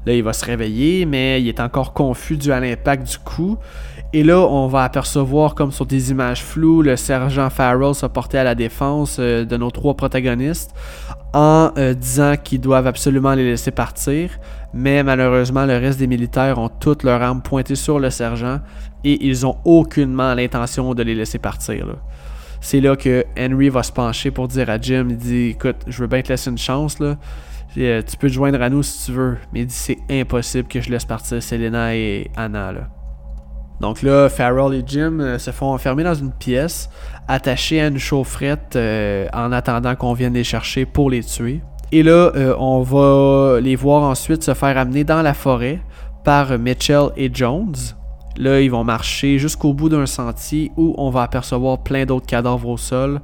Là, il va se réveiller, mais il est encore confus dû à l'impact du coup. Et là, on va apercevoir, comme sur des images floues, le sergent Farrell se porter à la défense euh, de nos trois protagonistes en euh, disant qu'ils doivent absolument les laisser partir. Mais malheureusement, le reste des militaires ont toutes leurs armes pointées sur le sergent et ils ont aucunement l'intention de les laisser partir. C'est là que Henry va se pencher pour dire à Jim, il dit écoute, je veux bien te laisser une chance. Euh, tu peux te joindre à nous si tu veux, mais il dit c'est impossible que je laisse partir Selena et Anna. Donc là, Farrell et Jim euh, se font enfermer dans une pièce, attachés à une chaufferette euh, en attendant qu'on vienne les chercher pour les tuer. Et là, on va les voir ensuite se faire amener dans la forêt par Mitchell et Jones. Là, ils vont marcher jusqu'au bout d'un sentier où on va apercevoir plein d'autres cadavres au sol.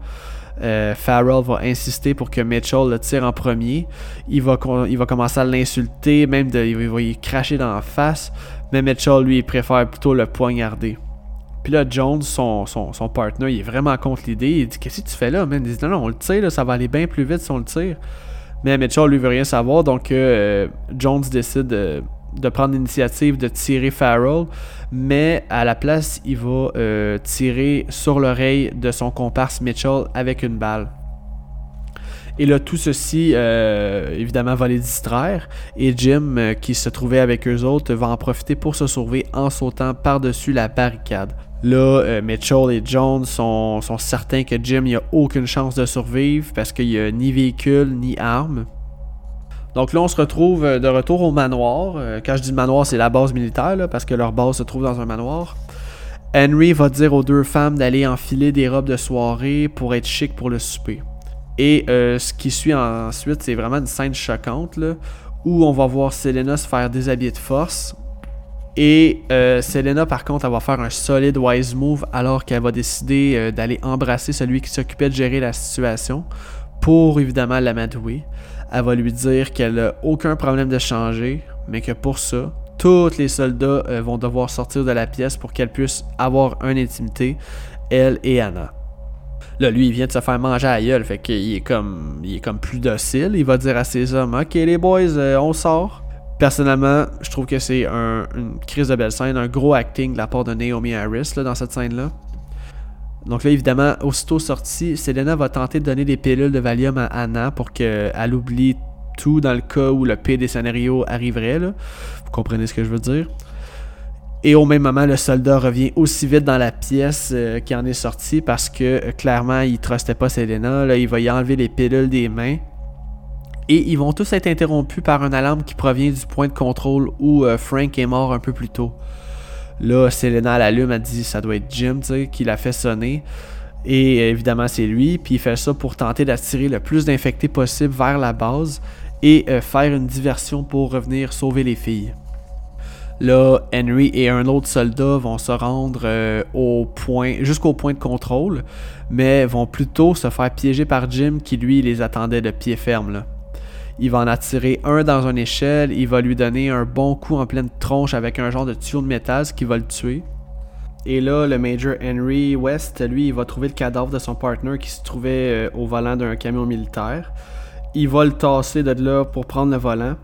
Euh, Farrell va insister pour que Mitchell le tire en premier. Il va, commencer à l'insulter, même de, il va y cracher dans la face. Mais Mitchell, lui, préfère plutôt le poignarder. Puis là, Jones, son, son, partner, il est vraiment contre l'idée. Il dit Qu'est-ce que tu fais là, man? Il dit Non, non, on le tire, ça va aller bien plus vite si on le tire. Mais Mitchell, lui, veut rien savoir. Donc, euh, Jones décide de prendre l'initiative de tirer Farrell, mais à la place, il va euh, tirer sur l'oreille de son comparse Mitchell avec une balle. Et là, tout ceci, euh, évidemment, va les distraire. Et Jim, qui se trouvait avec eux autres, va en profiter pour se sauver en sautant par-dessus la barricade. Là, Mitchell et Jones sont, sont certains que Jim n'a aucune chance de survivre parce qu'il n'y a ni véhicule ni arme. Donc là, on se retrouve euh, de retour au manoir. Euh, quand je dis manoir, c'est la base militaire, parce que leur base se trouve dans un manoir. Henry va dire aux deux femmes d'aller enfiler des robes de soirée pour être chic pour le souper. Et euh, ce qui suit ensuite, c'est vraiment une scène choquante, où on va voir Selena se faire déshabiller de force. Et Selena, par contre, elle va faire un solide wise move alors qu'elle va décider d'aller embrasser celui qui s'occupait de gérer la situation pour évidemment l'amadouer elle va lui dire qu'elle n'a aucun problème de changer, mais que pour ça, tous les soldats euh, vont devoir sortir de la pièce pour qu'elle puisse avoir une intimité, elle et Anna. Là, lui, il vient de se faire manger à gueule, fait qu'il est comme, il est comme plus docile. Il va dire à ses hommes, ok les boys, euh, on sort. Personnellement, je trouve que c'est une crise de belle scène, un gros acting de la part de Naomi Harris dans cette scène-là. Donc là, évidemment, aussitôt sorti, Selena va tenter de donner des pilules de Valium à Anna pour qu'elle oublie tout dans le cas où le pire des scénarios arriverait. Vous comprenez ce que je veux dire? Et au même moment, le soldat revient aussi vite dans la pièce euh, qui en est sorti parce que euh, clairement, il trustait pas Selena. Là, il va y enlever les pilules des mains. Et ils vont tous être interrompus par une alarme qui provient du point de contrôle où euh, Frank est mort un peu plus tôt. Là, Selena l'allume, elle dit ça doit être Jim, qui l'a fait sonner. Et évidemment, c'est lui. Puis il fait ça pour tenter d'attirer le plus d'infectés possible vers la base et euh, faire une diversion pour revenir sauver les filles. Là, Henry et un autre soldat vont se rendre euh, au point, jusqu'au point de contrôle, mais vont plutôt se faire piéger par Jim qui lui les attendait de pied ferme. Là. Il va en attirer un dans une échelle, il va lui donner un bon coup en pleine tronche avec un genre de tuyau de métal, ce qui va le tuer. Et là, le Major Henry West, lui, il va trouver le cadavre de son partner qui se trouvait euh, au volant d'un camion militaire. Il va le tasser de là pour prendre le volant.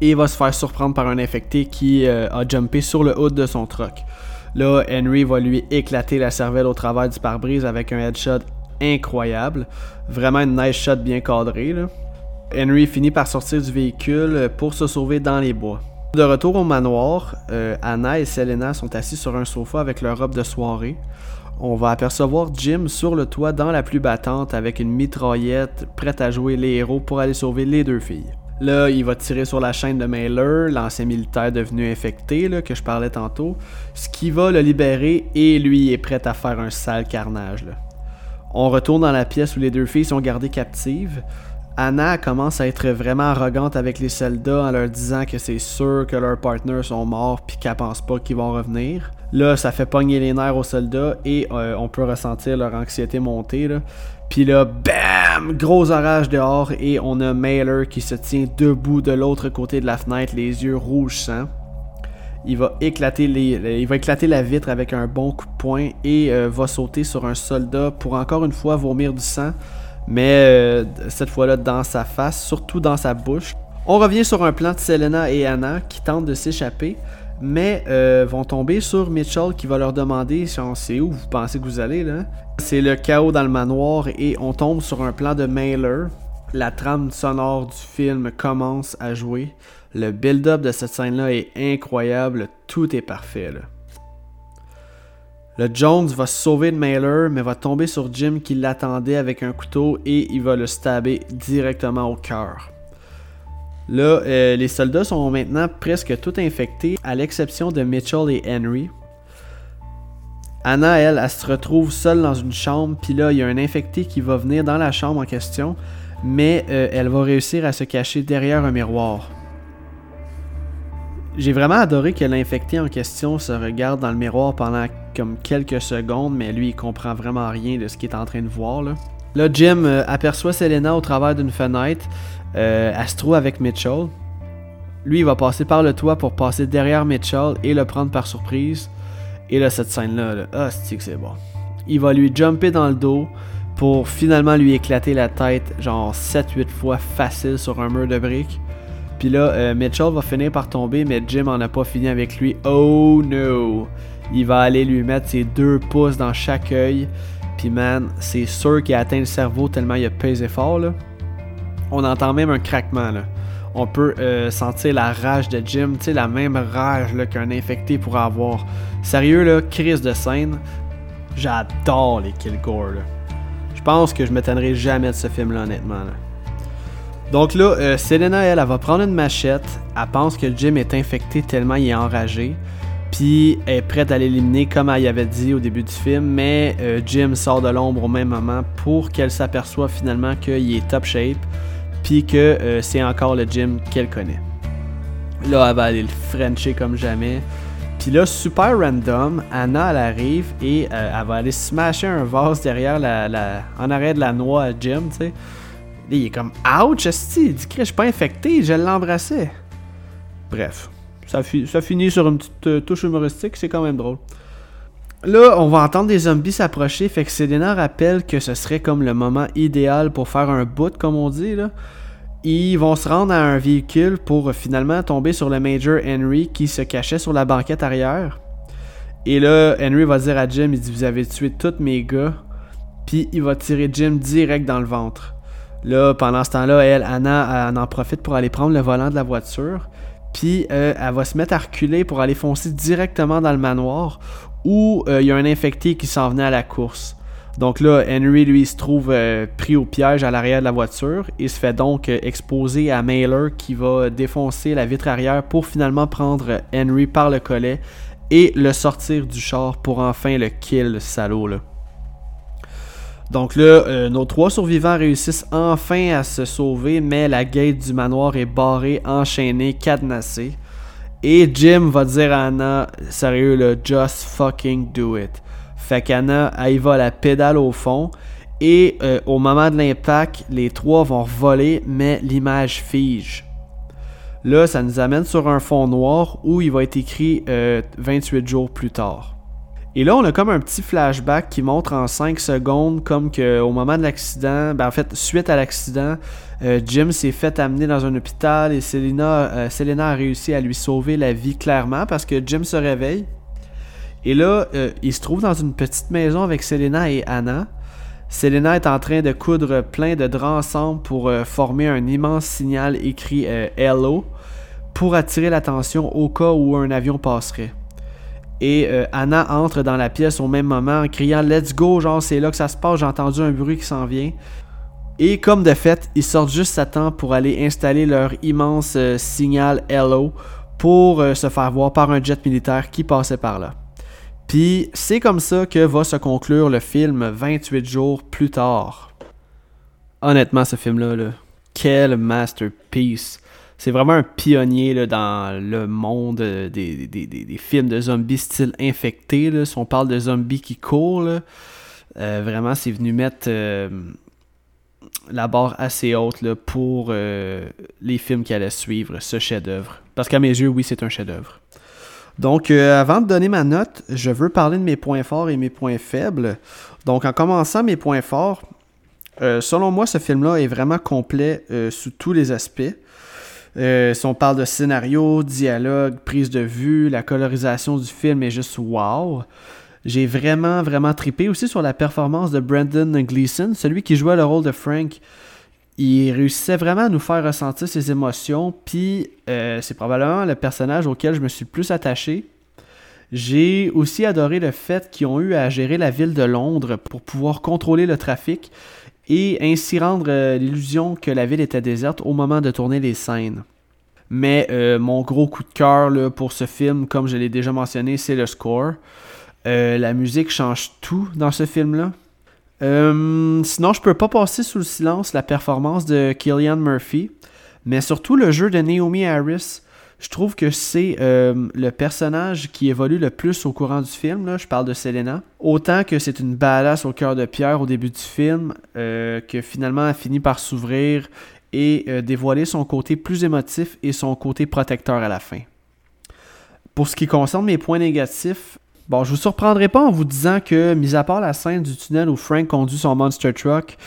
Et il va se faire surprendre par un infecté qui euh, a jumpé sur le hood de son truck. Là, Henry va lui éclater la cervelle au travers du pare-brise avec un headshot incroyable. Vraiment une nice shot bien cadrée. Henry finit par sortir du véhicule pour se sauver dans les bois. De retour au manoir, euh, Anna et Selena sont assis sur un sofa avec leur robe de soirée. On va apercevoir Jim sur le toit dans la pluie battante avec une mitraillette prête à jouer les héros pour aller sauver les deux filles. Là, il va tirer sur la chaîne de Mailer, l'ancien militaire devenu infecté que je parlais tantôt, ce qui va le libérer et lui est prêt à faire un sale carnage. On retourne dans la pièce où les deux filles sont gardées captives. Anna commence à être vraiment arrogante avec les soldats en leur disant que c'est sûr que leurs partners sont morts puis qu'elle pense pas qu'ils vont revenir. Là, ça fait pogner les nerfs aux soldats et euh, on peut ressentir leur anxiété monter. Puis là, BAM! Gros orage dehors et on a Mailer qui se tient debout de l'autre côté de la fenêtre, les yeux rouges sang. Il va, éclater les, il va éclater la vitre avec un bon coup de poing et euh, va sauter sur un soldat pour encore une fois vomir du sang mais euh, cette fois-là dans sa face, surtout dans sa bouche. On revient sur un plan de Selena et Anna qui tentent de s'échapper, mais euh, vont tomber sur Mitchell qui va leur demander si on sait où vous pensez que vous allez là. C'est le chaos dans le manoir et on tombe sur un plan de Mailer. La trame sonore du film commence à jouer. Le build-up de cette scène-là est incroyable, tout est parfait. Le Jones va sauver de Mailer, mais va tomber sur Jim qui l'attendait avec un couteau et il va le stabber directement au cœur. Là, euh, les soldats sont maintenant presque tous infectés, à l'exception de Mitchell et Henry. Anna, elle, elle se retrouve seule dans une chambre, puis là, il y a un infecté qui va venir dans la chambre en question, mais euh, elle va réussir à se cacher derrière un miroir. J'ai vraiment adoré que l'infecté en question se regarde dans le miroir pendant comme quelques secondes, mais lui il comprend vraiment rien de ce qu'il est en train de voir. Là, là Jim euh, aperçoit Selena au travers d'une fenêtre. Euh, elle se trouve avec Mitchell. Lui il va passer par le toit pour passer derrière Mitchell et le prendre par surprise. Et là cette scène là, là ah c'est que c'est bon. Il va lui jumper dans le dos pour finalement lui éclater la tête genre 7-8 fois facile sur un mur de briques. Puis là, euh, Mitchell va finir par tomber, mais Jim en a pas fini avec lui. Oh no! Il va aller lui mettre ses deux pouces dans chaque œil. Puis man, c'est sûr qu'il a atteint le cerveau tellement il a pesé fort là. On entend même un craquement là. On peut euh, sentir la rage de Jim, tu sais, la même rage qu'un infecté pourrait avoir. Sérieux là, crise de scène. J'adore les Kilgore là. Je pense que je m'étonnerai jamais de ce film là honnêtement. Donc là, euh, Selena, elle, elle, va prendre une machette. Elle pense que Jim est infecté tellement il est enragé. Puis est prête à l'éliminer comme elle avait dit au début du film. Mais euh, Jim sort de l'ombre au même moment pour qu'elle s'aperçoive finalement qu'il est top shape. Puis que euh, c'est encore le Jim qu'elle connaît. Là, elle va aller le frencher comme jamais. Puis là, super random, Anna, elle arrive et elle va aller smasher un vase derrière la, en arrière de la noix à Jim, tu sais il est comme Ouch, que je suis pas infecté, je l'embrassais. Bref, ça, finit sur une petite euh, touche humoristique, c'est quand même drôle. Là, on va entendre des zombies s'approcher, fait que Selena rappelle que ce serait comme le moment idéal pour faire un boot, comme on dit. Là. Ils vont se rendre à un véhicule pour finalement tomber sur le Major Henry qui se cachait sur la banquette arrière. Et là, Henry va dire à Jim, il dit, vous avez tué tous mes gars. Puis il va tirer Jim direct dans le ventre. Là, pendant ce temps-là, elle, Anna, elle en profite pour aller prendre le volant de la voiture. Puis euh, elle va se mettre à reculer pour aller foncer directement dans le manoir où euh, il y a un infecté qui s'en venait à la course. Donc là, Henry, lui, se trouve euh, pris au piège à l'arrière de la voiture et se fait donc exposer à Mailer qui va défoncer la vitre arrière pour finalement prendre Henry par le collet et le sortir du char pour enfin le kill, le salaud là. Donc là, euh, nos trois survivants réussissent enfin à se sauver, mais la gate du manoir est barrée, enchaînée, cadenassée. Et Jim va dire à Anna, sérieux là, just fucking do it. Fait qu'Anna, elle va la pédale au fond. Et euh, au moment de l'impact, les trois vont voler, mais l'image fige. Là, ça nous amène sur un fond noir où il va être écrit 28 euh, jours plus tard. Et là, on a comme un petit flashback qui montre en 5 secondes comme que au moment de l'accident, ben en fait, suite à l'accident, euh, Jim s'est fait amener dans un hôpital et Selena, euh, Selena a réussi à lui sauver la vie clairement parce que Jim se réveille. Et là, euh, il se trouve dans une petite maison avec Selena et Anna. Selena est en train de coudre plein de draps ensemble pour former un immense signal écrit Hello pour attirer l'attention au cas où un avion passerait. Et euh, Anna entre dans la pièce au même moment en criant Let's go, genre c'est là que ça se passe, j'ai entendu un bruit qui s'en vient. Et comme de fait, ils sortent juste à pour aller installer leur immense euh, signal Hello pour euh, se faire voir par un jet militaire qui passait par là. Puis c'est comme ça que va se conclure le film 28 jours plus tard. Honnêtement, ce film-là, là, quel masterpiece c'est vraiment un pionnier dans le monde euh, des, films de zombies style infecté. Là. Si on parle de zombies qui courent, euh, vraiment, c'est venu mettre euh, la barre assez haute pour les films qui allaient suivre ce chef-d'œuvre. Parce qu'à mes yeux, oui, c'est un chef-d'œuvre. Donc, avant de donner ma note, je veux parler de mes points forts et mes points faibles. Donc, en commençant mes points forts, selon moi, ce film-là est vraiment complet sous tous les aspects. Euh, si on parle de scénario, dialogue, prise de vue, la colorisation du film est juste wow. J'ai vraiment, vraiment trippé aussi sur la performance de Brandon Gleeson, celui qui jouait le rôle de Frank. Il réussissait vraiment à nous faire ressentir ses émotions, puis euh, c'est probablement le personnage auquel je me suis le plus attaché. J'ai aussi adoré le fait qu'ils ont eu à gérer la ville de Londres pour pouvoir contrôler le trafic et ainsi rendre euh, l'illusion que la ville était déserte au moment de tourner les scènes. Mais euh, mon gros coup de cœur pour ce film, comme je l'ai déjà mentionné, c'est le score. Euh, la musique change tout dans ce film-là. sinon, je peux pas passer sous le silence la performance de Killian Murphy, mais surtout le jeu de Naomi Harris. Je trouve que c'est euh, le personnage qui évolue le plus au courant du film. Là. Je parle de Selena. Autant que c'est une badass au cœur de pierre au début du film, euh, que finalement elle finit par s'ouvrir et euh, dévoiler son côté plus émotif et son côté protecteur à la fin. Pour ce qui concerne mes points négatifs, bon, je vous surprendrai pas en vous disant que, mis à part la scène du tunnel où Frank conduit son monster truck,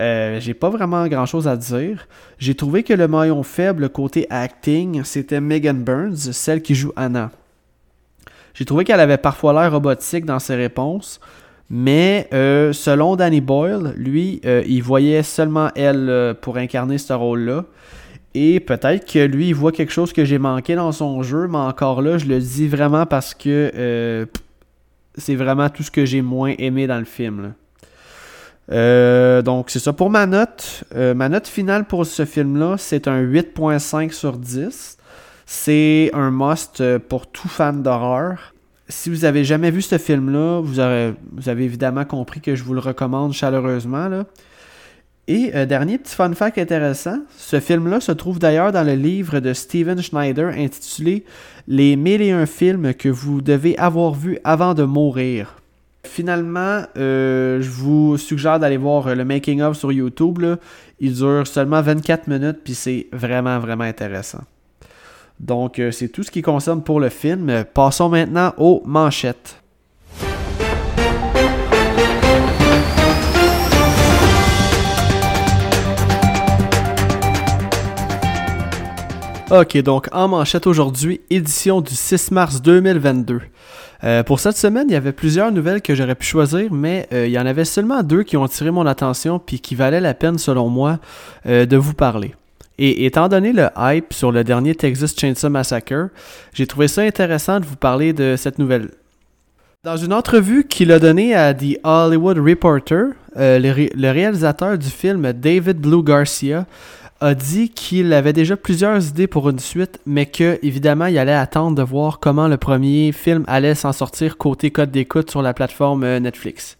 euh, j'ai pas vraiment grand chose à dire. J'ai trouvé que le maillon faible côté acting, c'était Megan Burns, celle qui joue Anna. J'ai trouvé qu'elle avait parfois l'air robotique dans ses réponses, mais euh, selon Danny Boyle, lui, euh, il voyait seulement elle pour incarner ce rôle-là. Et peut-être que lui, il voit quelque chose que j'ai manqué dans son jeu, mais encore là, je le dis vraiment parce que c'est vraiment tout ce que j'ai moins aimé dans le film. Euh, donc, c'est ça pour ma note. Euh, ma note finale pour ce film-là, c'est un 8.5 sur 10. C'est un must euh, pour tout fan d'horreur. Si vous avez jamais vu ce film-là, vous, avez évidemment compris que je vous le recommande chaleureusement. Et dernier petit fun fact intéressant, ce film-là se trouve d'ailleurs dans le livre de Steven Schneider intitulé Les mille et un films que vous devez avoir vus avant de mourir. Finalement, euh, je vous suggère d'aller voir le making-of sur YouTube. Il dure seulement 24 minutes, puis c'est vraiment, vraiment intéressant. Donc, euh, c'est tout ce qui concerne pour le film. Passons maintenant aux manchettes. Ok, donc en manchette aujourd'hui, édition du 6 mars 2022. Euh, pour cette semaine, il y avait plusieurs nouvelles que j'aurais pu choisir, mais euh, il y en avait seulement deux qui ont attiré mon attention puis qui valaient la peine, selon moi, euh, de vous parler. Et étant donné le hype sur le dernier Texas Chainsaw Massacre, j'ai trouvé ça intéressant de vous parler de cette nouvelle. Dans une entrevue qu'il a donnée à The Hollywood Reporter, le, le réalisateur du film David Blue Garcia a dit qu'il avait déjà plusieurs idées pour une suite, mais que évidemment il allait attendre de voir comment le premier film allait s'en sortir côté code d'écoute sur la plateforme euh, Netflix.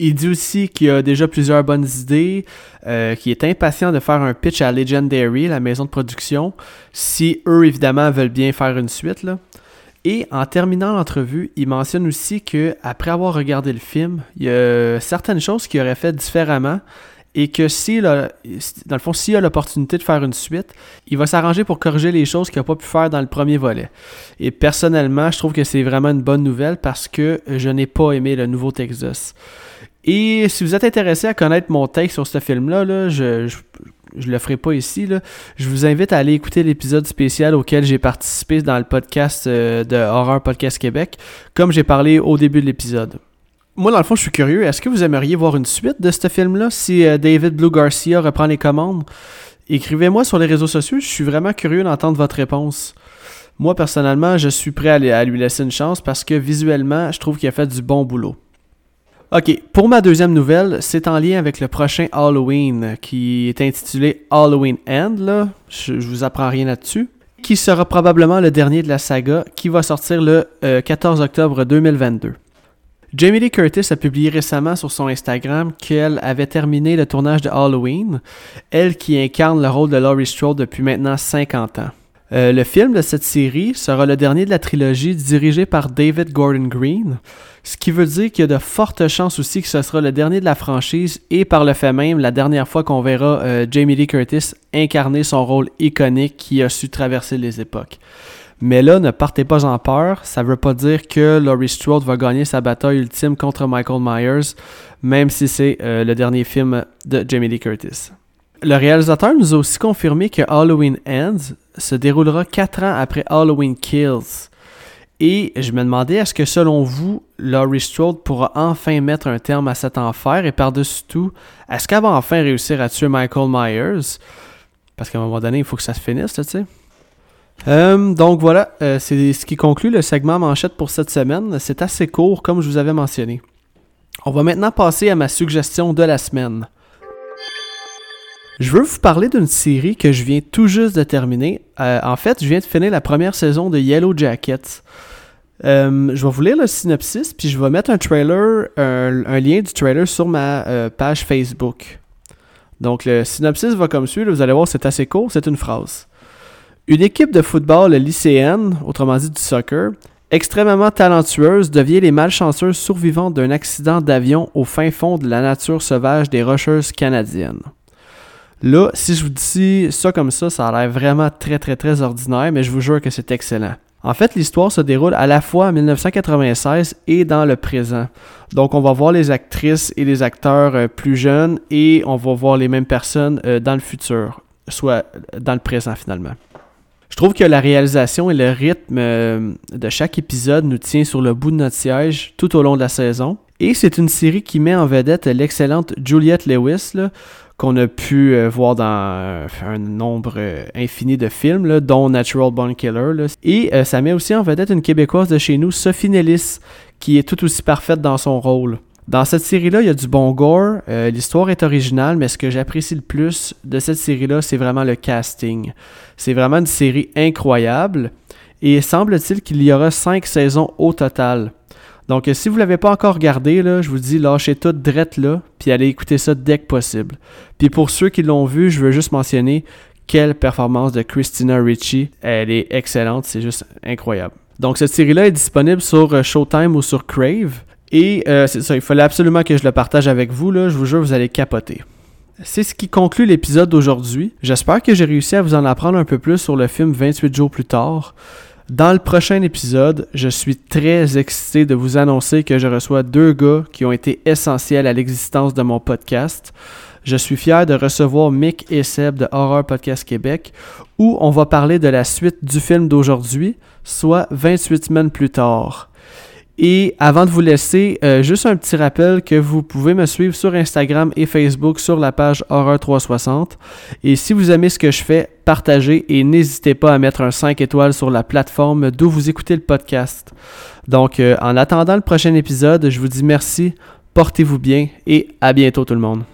Il dit aussi qu'il a déjà plusieurs bonnes idées, euh, qu'il est impatient de faire un pitch à Legendary, la maison de production, si eux évidemment veulent bien faire une suite. Là. Et en terminant l'entrevue, il mentionne aussi que après avoir regardé le film, il y a certaines choses qu'il aurait fait différemment et que si dans le fond, s'il a l'opportunité de faire une suite, il va s'arranger pour corriger les choses qu'il n'a pas pu faire dans le premier volet. Et personnellement, je trouve que c'est vraiment une bonne nouvelle parce que je n'ai pas aimé le nouveau Texas. Et si vous êtes intéressé à connaître mon take sur ce film-là, je, je, le ferai pas ici. Je vous invite à aller écouter l'épisode spécial auquel j'ai participé dans le podcast euh, de Horror Podcast Québec, comme j'ai parlé au début de l'épisode moi, dans le fond, je suis curieux. Est-ce que vous aimeriez voir une suite de ce film-là si euh, David Blue Garcia reprend les commandes? Écrivez-moi sur les réseaux sociaux. Je suis vraiment curieux d'entendre votre réponse. Moi, personnellement, je suis prêt à, lui laisser une chance parce que visuellement, je trouve qu'il a fait du bon boulot. Ok, pour ma deuxième nouvelle, c'est en lien avec le prochain Halloween qui est intitulé Halloween End. Là. Je, vous apprends rien là-dessus. Qui sera probablement le dernier de la saga qui va sortir le 14 euh, octobre 2022. Jamie Lee Curtis a publié récemment sur son Instagram qu'elle avait terminé le tournage de Halloween, elle qui incarne le rôle de Laurie Strode depuis maintenant 50 ans. Euh, le film de cette série sera le dernier de la trilogie dirigé par David Gordon Green, ce qui veut dire qu'il y a de fortes chances aussi que ce sera le dernier de la franchise et par le fait même la dernière fois qu'on verra euh, Jamie Lee Curtis incarner son rôle iconique qui a su traverser les époques. Mais là, ne partez pas en peur. Ça ne veut pas dire que Laurie Strode va gagner sa bataille ultime contre Michael Myers, même si c'est euh, le dernier film de Jamie Lee Curtis. Le réalisateur nous a aussi confirmé que Halloween Ends se déroulera 4 ans après Halloween Kills. Et je me demandais, est-ce que selon vous, Laurie Strode pourra enfin mettre un terme à cet enfer? Et par-dessus tout, est-ce qu'elle va enfin réussir à tuer Michael Myers? Parce qu'à un moment donné, il faut que ça se finisse, tu sais. Euh, donc voilà, euh, c'est ce qui conclut le segment manchette pour cette semaine. C'est assez court, comme je vous avais mentionné. On va maintenant passer à ma suggestion de la semaine. Je veux vous parler d'une série que je viens tout juste de terminer. Euh, en fait, je viens de finir la première saison de Yellow Jackets. je vais vous lire le synopsis, puis je vais mettre un trailer, un lien du trailer sur ma page Facebook. Donc le synopsis va comme suit, vous allez voir, c'est assez court, c'est une phrase. Une équipe de football lycéenne, autrement dit du soccer, extrêmement talentueuse, devient les malchanceuses survivantes d'un accident d'avion au fin fond de la nature sauvage des Rocheuses canadiennes. Là, si je vous dis ça comme ça, ça a l'air vraiment très très très ordinaire, mais je vous jure que c'est excellent. En fait, l'histoire se déroule à la fois en 1996 et dans le présent. Donc, on va voir les actrices et les acteurs euh, plus jeunes et on va voir les mêmes personnes euh, dans le futur, soit dans le présent finalement. Je trouve que la réalisation et le rythme euh, de chaque épisode nous tient sur le bout de notre siège tout au long de la saison. Et c'est une série qui met en vedette l'excellente Juliette Lewis, qu'on a pu euh, voir dans euh, un nombre infini de films, dont Natural Born Killer. Et ça met aussi en vedette une Québécoise de chez nous, Sophie Nellis, qui est tout aussi parfaite dans son rôle. Dans cette série-là, il y a du bon gore. Euh, l'histoire est originale, mais ce que j'apprécie le plus de cette série-là, c'est vraiment le casting. C'est vraiment une série incroyable. Et semble-t-il qu'il y aura cinq saisons au total. Donc, euh, si vous ne l'avez pas encore regardé, là, je vous dis, lâchez tout drette là, puis allez écouter ça dès que possible. Puis pour ceux qui l'ont vu, je veux juste mentionner quelle performance de Christina Ricci. Elle est excellente, c'est juste incroyable. Donc, cette série-là est disponible sur euh, Showtime ou sur Crave. Et euh, c'est ça, il fallait absolument que je le partage avec vous, là. Je vous jure, vous allez capoter. C'est ce qui conclut l'épisode d'aujourd'hui. J'espère que j'ai réussi à vous en apprendre un peu plus sur le film 28 jours plus tard. Dans le prochain épisode, je suis très excité de vous annoncer que je reçois deux gars qui ont été essentiels à l'existence de mon podcast. Je suis fier de recevoir Mick et Seb de Horror Podcast Québec, où on va parler de la suite du film d'aujourd'hui, soit 28 semaines plus tard. Et avant de vous laisser, euh, juste un petit rappel que vous pouvez me suivre sur Instagram et Facebook sur la page Horreur 360. Et si vous aimez ce que je fais, partagez et n'hésitez pas à mettre un 5 étoiles sur la plateforme d'où vous écoutez le podcast. Donc, euh, en attendant le prochain épisode, je vous dis merci, portez-vous bien et à bientôt tout le monde.